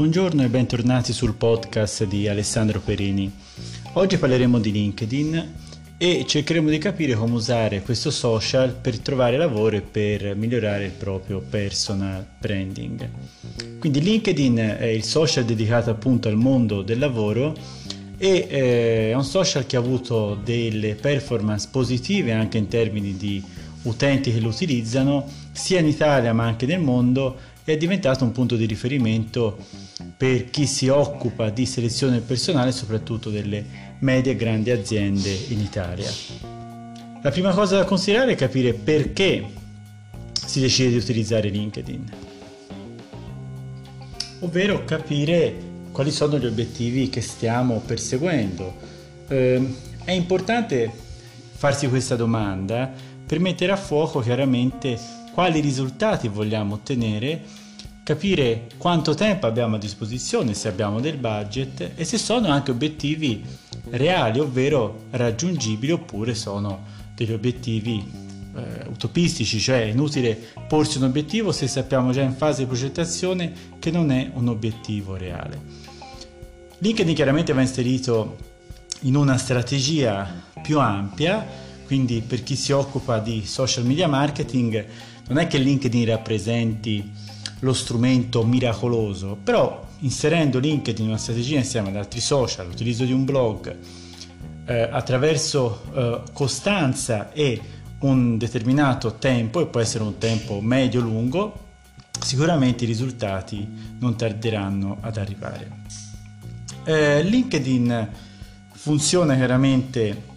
Buongiorno e bentornati sul podcast di Alessandro Perini. Oggi parleremo di LinkedIn e cercheremo di capire come usare questo social per trovare lavoro e per migliorare il proprio personal branding. Quindi LinkedIn è il social dedicato appunto al mondo del lavoro e eh, è un social che ha avuto delle performance positive anche in termini di utenti che lo utilizzano sia in Italia ma anche nel mondo è diventato un punto di riferimento per chi si occupa di selezione del personale soprattutto delle medie e grandi aziende in Italia. La prima cosa da considerare è capire perché si decide di utilizzare LinkedIn, ovvero capire quali sono gli obiettivi che stiamo perseguendo. Eh, è importante farsi questa domanda per mettere a fuoco chiaramente quali risultati vogliamo ottenere, capire quanto tempo abbiamo a disposizione, se abbiamo del budget e se sono anche obiettivi reali, ovvero raggiungibili oppure sono degli obiettivi eh, utopistici, cioè è inutile porsi un obiettivo se sappiamo già in fase di progettazione che non è un obiettivo reale. LinkedIn chiaramente va inserito in una strategia più ampia, quindi per chi si occupa di social media marketing non è che LinkedIn rappresenti lo strumento miracoloso, però inserendo LinkedIn in una strategia insieme ad altri social, l'utilizzo di un blog, eh, attraverso eh, costanza e un determinato tempo, e può essere un tempo medio-lungo, sicuramente i risultati non tarderanno ad arrivare. Eh, LinkedIn funziona chiaramente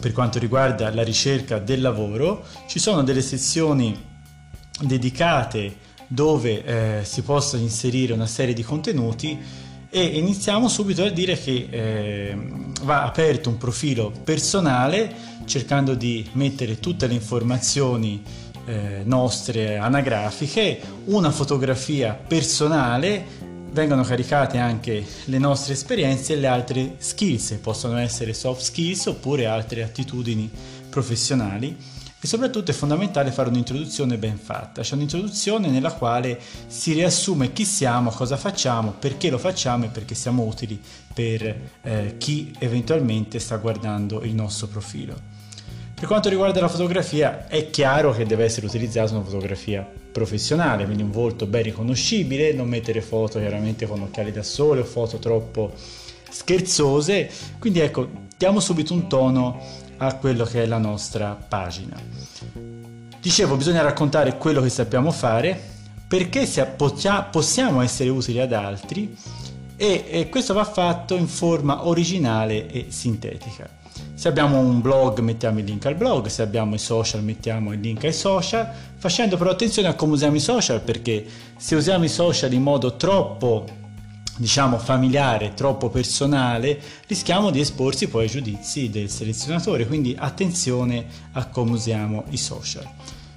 per quanto riguarda la ricerca del lavoro, ci sono delle sezioni dedicate dove eh, si possono inserire una serie di contenuti e iniziamo subito a dire che eh, va aperto un profilo personale cercando di mettere tutte le informazioni eh, nostre anagrafiche, una fotografia personale vengono caricate anche le nostre esperienze e le altre skills, possono essere soft skills oppure altre attitudini professionali. E soprattutto è fondamentale fare un'introduzione ben fatta, cioè un'introduzione nella quale si riassume chi siamo, cosa facciamo, perché lo facciamo e perché siamo utili per eh, chi eventualmente sta guardando il nostro profilo. Per quanto riguarda la fotografia, è chiaro che deve essere utilizzata una fotografia professionale, quindi un volto ben riconoscibile, non mettere foto chiaramente con occhiali da sole o foto troppo scherzose. Quindi ecco, diamo subito un tono a quello che è la nostra pagina. Dicevo, bisogna raccontare quello che sappiamo fare, perché possiamo essere utili ad altri e questo va fatto in forma originale e sintetica. Se abbiamo un blog mettiamo il link al blog, se abbiamo i social mettiamo il link ai social, facendo però attenzione a come usiamo i social perché se usiamo i social in modo troppo diciamo familiare, troppo personale, rischiamo di esporsi poi ai giudizi del selezionatore, quindi attenzione a come usiamo i social.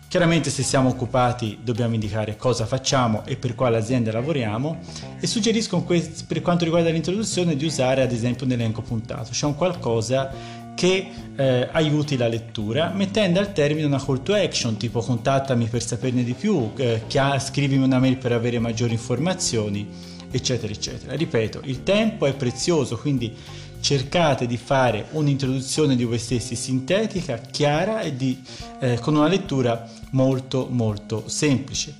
Chiaramente se siamo occupati dobbiamo indicare cosa facciamo e per quale azienda lavoriamo e suggerisco per quanto riguarda l'introduzione di usare ad esempio un elenco puntato, cioè un qualcosa che eh, aiuti la lettura, mettendo al termine una call to action tipo contattami per saperne di più, eh, scrivimi una mail per avere maggiori informazioni, eccetera, eccetera. Ripeto, il tempo è prezioso, quindi cercate di fare un'introduzione di voi stessi sintetica, chiara e di, eh, con una lettura molto molto semplice.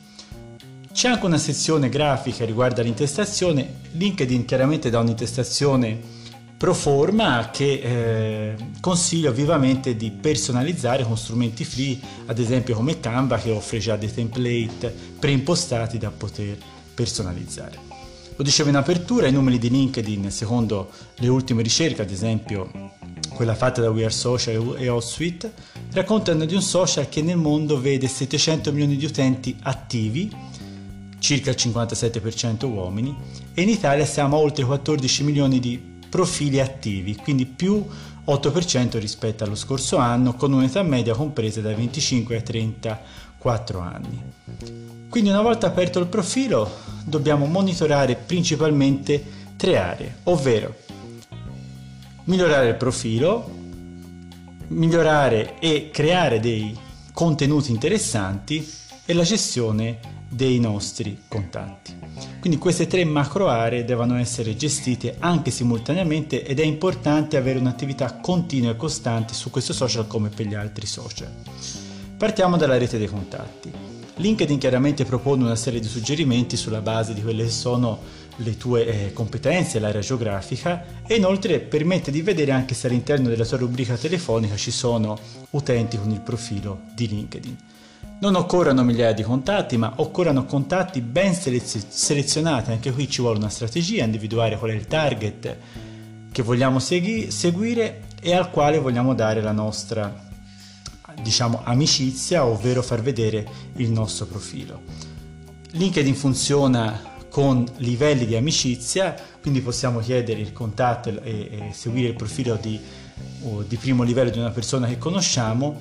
C'è anche una sezione grafica riguardo all'intestazione, LinkedIn chiaramente dà un'intestazione pro forma che eh, consiglio vivamente di personalizzare con strumenti free, ad esempio come Canva che offre già dei template preimpostati da poter personalizzare. Lo dicevo in apertura, i numeri di LinkedIn, secondo le ultime ricerche, ad esempio quella fatta da We Are Social e HotSuite, raccontano di un social che nel mondo vede 700 milioni di utenti attivi, circa il 57% uomini, e in Italia siamo a oltre 14 milioni di profili attivi, quindi più 8% rispetto allo scorso anno, con un'età media compresa dai 25 ai 34 anni. Quindi una volta aperto il profilo dobbiamo monitorare principalmente tre aree, ovvero migliorare il profilo, migliorare e creare dei contenuti interessanti e la gestione dei nostri contatti. Quindi queste tre macro aree devono essere gestite anche simultaneamente ed è importante avere un'attività continua e costante su questo social come per gli altri social. Partiamo dalla rete dei contatti. LinkedIn chiaramente propone una serie di suggerimenti sulla base di quelle che sono le tue eh, competenze, l'area geografica e inoltre permette di vedere anche se all'interno della tua rubrica telefonica ci sono utenti con il profilo di LinkedIn. Non occorrono migliaia di contatti, ma occorrono contatti ben selezio- selezionati, anche qui ci vuole una strategia, individuare qual è il target che vogliamo segui- seguire e al quale vogliamo dare la nostra diciamo amicizia, ovvero far vedere il nostro profilo. LinkedIn funziona con livelli di amicizia, quindi possiamo chiedere il contatto e, e seguire il profilo di, di, primo livello di una persona che conosciamo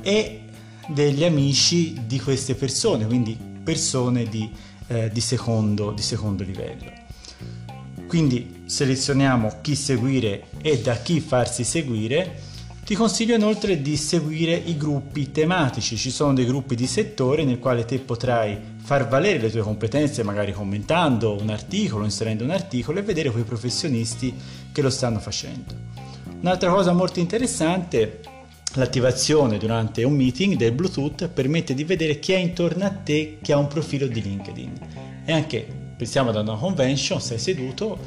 e degli amici di queste persone, quindi persone di, eh, di, secondo, di secondo livello. Quindi selezioniamo chi seguire e da chi farsi seguire ti consiglio inoltre di seguire i gruppi tematici, ci sono dei gruppi di settore nel quale te potrai far valere le tue competenze magari commentando un articolo, inserendo un articolo e vedere quei professionisti che lo stanno facendo. Un'altra cosa molto interessante, l'attivazione durante un meeting del Bluetooth permette di vedere chi è intorno a te che ha un profilo di LinkedIn e anche pensiamo ad una convention, sei seduto,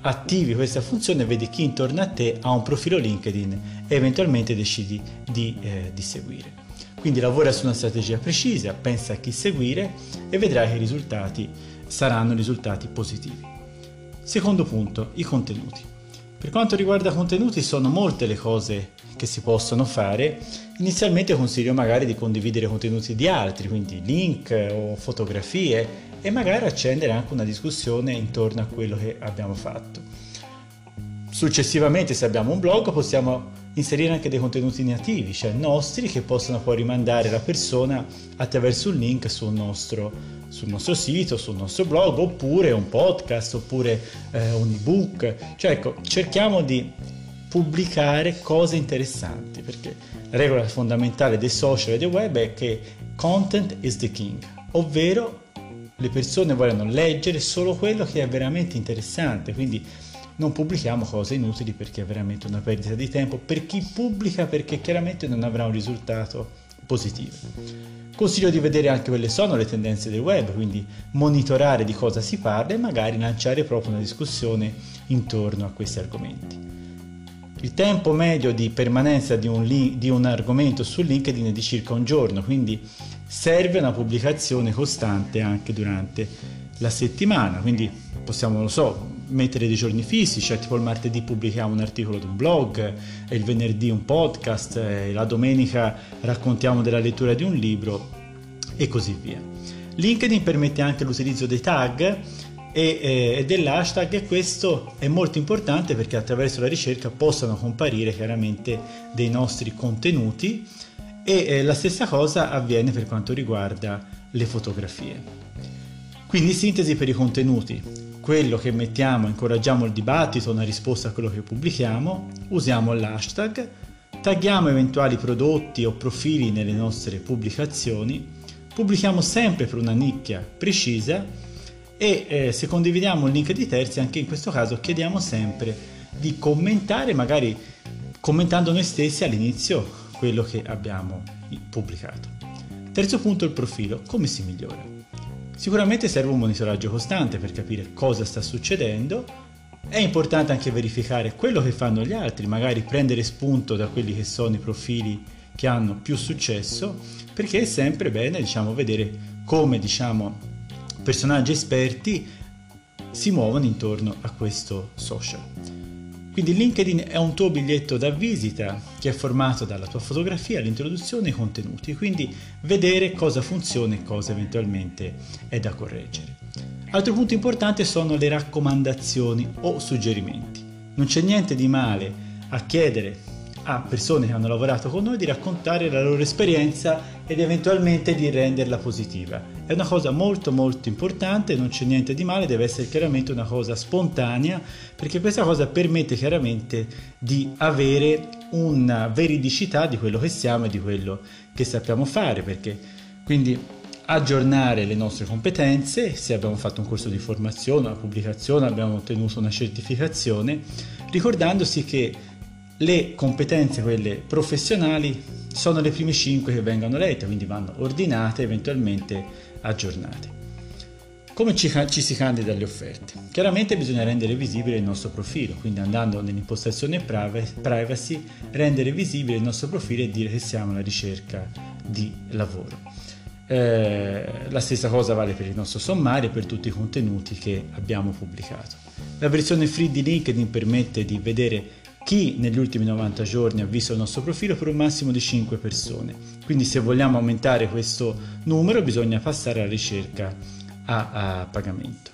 attivi questa funzione vedi chi intorno a te ha un profilo LinkedIn e eventualmente decidi di, eh, di seguire. Quindi lavora su una strategia precisa, pensa a chi seguire e vedrai che i risultati saranno risultati positivi. Secondo punto, i contenuti. Per quanto riguarda contenuti sono molte le cose che si possono fare. Inizialmente consiglio magari di condividere contenuti di altri, quindi link o fotografie e magari accendere anche una discussione intorno a quello che abbiamo fatto. Successivamente, se abbiamo un blog, possiamo inserire anche dei contenuti nativi, cioè nostri, che possono poi rimandare la persona attraverso un link sul nostro, sul nostro sito, sul nostro blog, oppure un podcast, oppure eh, un ebook. Cioè, ecco, cerchiamo di pubblicare cose interessanti, perché la regola fondamentale dei social e dei web è che content is the king, ovvero le persone vogliono leggere solo quello che è veramente interessante, quindi non pubblichiamo cose inutili perché è veramente una perdita di tempo per chi pubblica perché chiaramente non avrà un risultato positivo. Consiglio di vedere anche quelle sono le tendenze del web, quindi monitorare di cosa si parla e magari lanciare proprio una discussione intorno a questi argomenti. Il tempo medio di permanenza di un, li- di un argomento su LinkedIn è di circa un giorno, quindi serve una pubblicazione costante anche durante la settimana, quindi possiamo, lo so, mettere dei giorni fissi, cioè tipo il martedì pubblichiamo un articolo di un blog, il venerdì un podcast, la domenica raccontiamo della lettura di un libro e così via. LinkedIn permette anche l'utilizzo dei tag e, e, e dell'hashtag e questo è molto importante perché attraverso la ricerca possono comparire chiaramente dei nostri contenuti e eh, la stessa cosa avviene per quanto riguarda le fotografie. Quindi sintesi per i contenuti, quello che mettiamo, incoraggiamo il dibattito, una risposta a quello che pubblichiamo, usiamo l'hashtag, tagghiamo eventuali prodotti o profili nelle nostre pubblicazioni, pubblichiamo sempre per una nicchia precisa e eh, se condividiamo un link di terzi, anche in questo caso chiediamo sempre di commentare, magari commentando noi stessi all'inizio quello che abbiamo pubblicato. Terzo punto, il profilo. Come si migliora? Sicuramente serve un monitoraggio costante per capire cosa sta succedendo. È importante anche verificare quello che fanno gli altri, magari prendere spunto da quelli che sono i profili che hanno più successo, perché è sempre bene diciamo, vedere come diciamo, personaggi esperti si muovono intorno a questo social. Quindi LinkedIn è un tuo biglietto da visita che è formato dalla tua fotografia, l'introduzione e i contenuti, quindi vedere cosa funziona e cosa eventualmente è da correggere. Altro punto importante sono le raccomandazioni o suggerimenti. Non c'è niente di male a chiedere a persone che hanno lavorato con noi di raccontare la loro esperienza ed eventualmente di renderla positiva. È una cosa molto molto importante, non c'è niente di male, deve essere chiaramente una cosa spontanea perché questa cosa permette chiaramente di avere una veridicità di quello che siamo e di quello che sappiamo fare perché Quindi aggiornare le nostre competenze, se abbiamo fatto un corso di formazione, una pubblicazione, abbiamo ottenuto una certificazione, ricordandosi che le competenze, quelle professionali, sono le prime 5 che vengono lette, quindi vanno ordinate eventualmente aggiornate. Come ci, ci, si candida alle offerte? Chiaramente bisogna rendere visibile il nostro profilo, quindi andando nell'impostazione privacy, rendere visibile il nostro profilo e dire che siamo alla ricerca di lavoro. Eh, la stessa cosa vale per il nostro sommario e per tutti i contenuti che abbiamo pubblicato. La versione free di LinkedIn permette di vedere chi negli ultimi 90 giorni ha visto il nostro profilo per un massimo di 5 persone. Quindi se vogliamo aumentare questo numero bisogna passare alla ricerca a, a pagamento.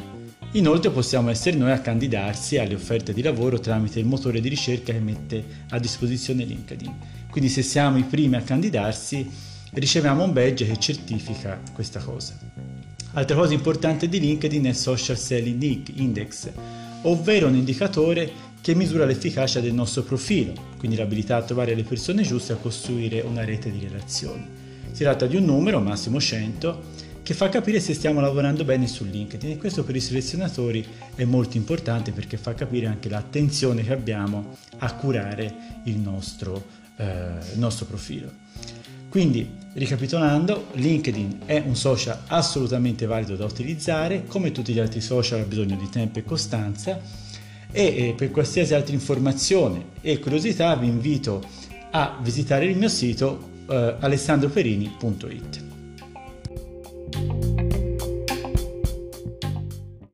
Inoltre possiamo essere noi a candidarsi alle offerte di lavoro tramite il motore di ricerca che mette a disposizione LinkedIn. Quindi se siamo i primi a candidarsi riceviamo un badge che certifica questa cosa. Altra cosa importante di LinkedIn è Social Selling Index, ovvero un indicatore che misura l'efficacia del nostro profilo, quindi l'abilità a trovare le persone giuste a costruire una rete di relazioni. Si tratta di un numero, massimo 100, che fa capire se stiamo lavorando bene su LinkedIn e questo per i selezionatori è molto importante perché fa capire anche l'attenzione che abbiamo a curare il nostro, eh, il nostro profilo. Quindi, ricapitolando, LinkedIn è un social assolutamente valido da utilizzare, come tutti gli altri social ha bisogno di tempo e costanza e per qualsiasi altra informazione e curiosità vi invito a visitare il mio sito eh, alessandroperini.it.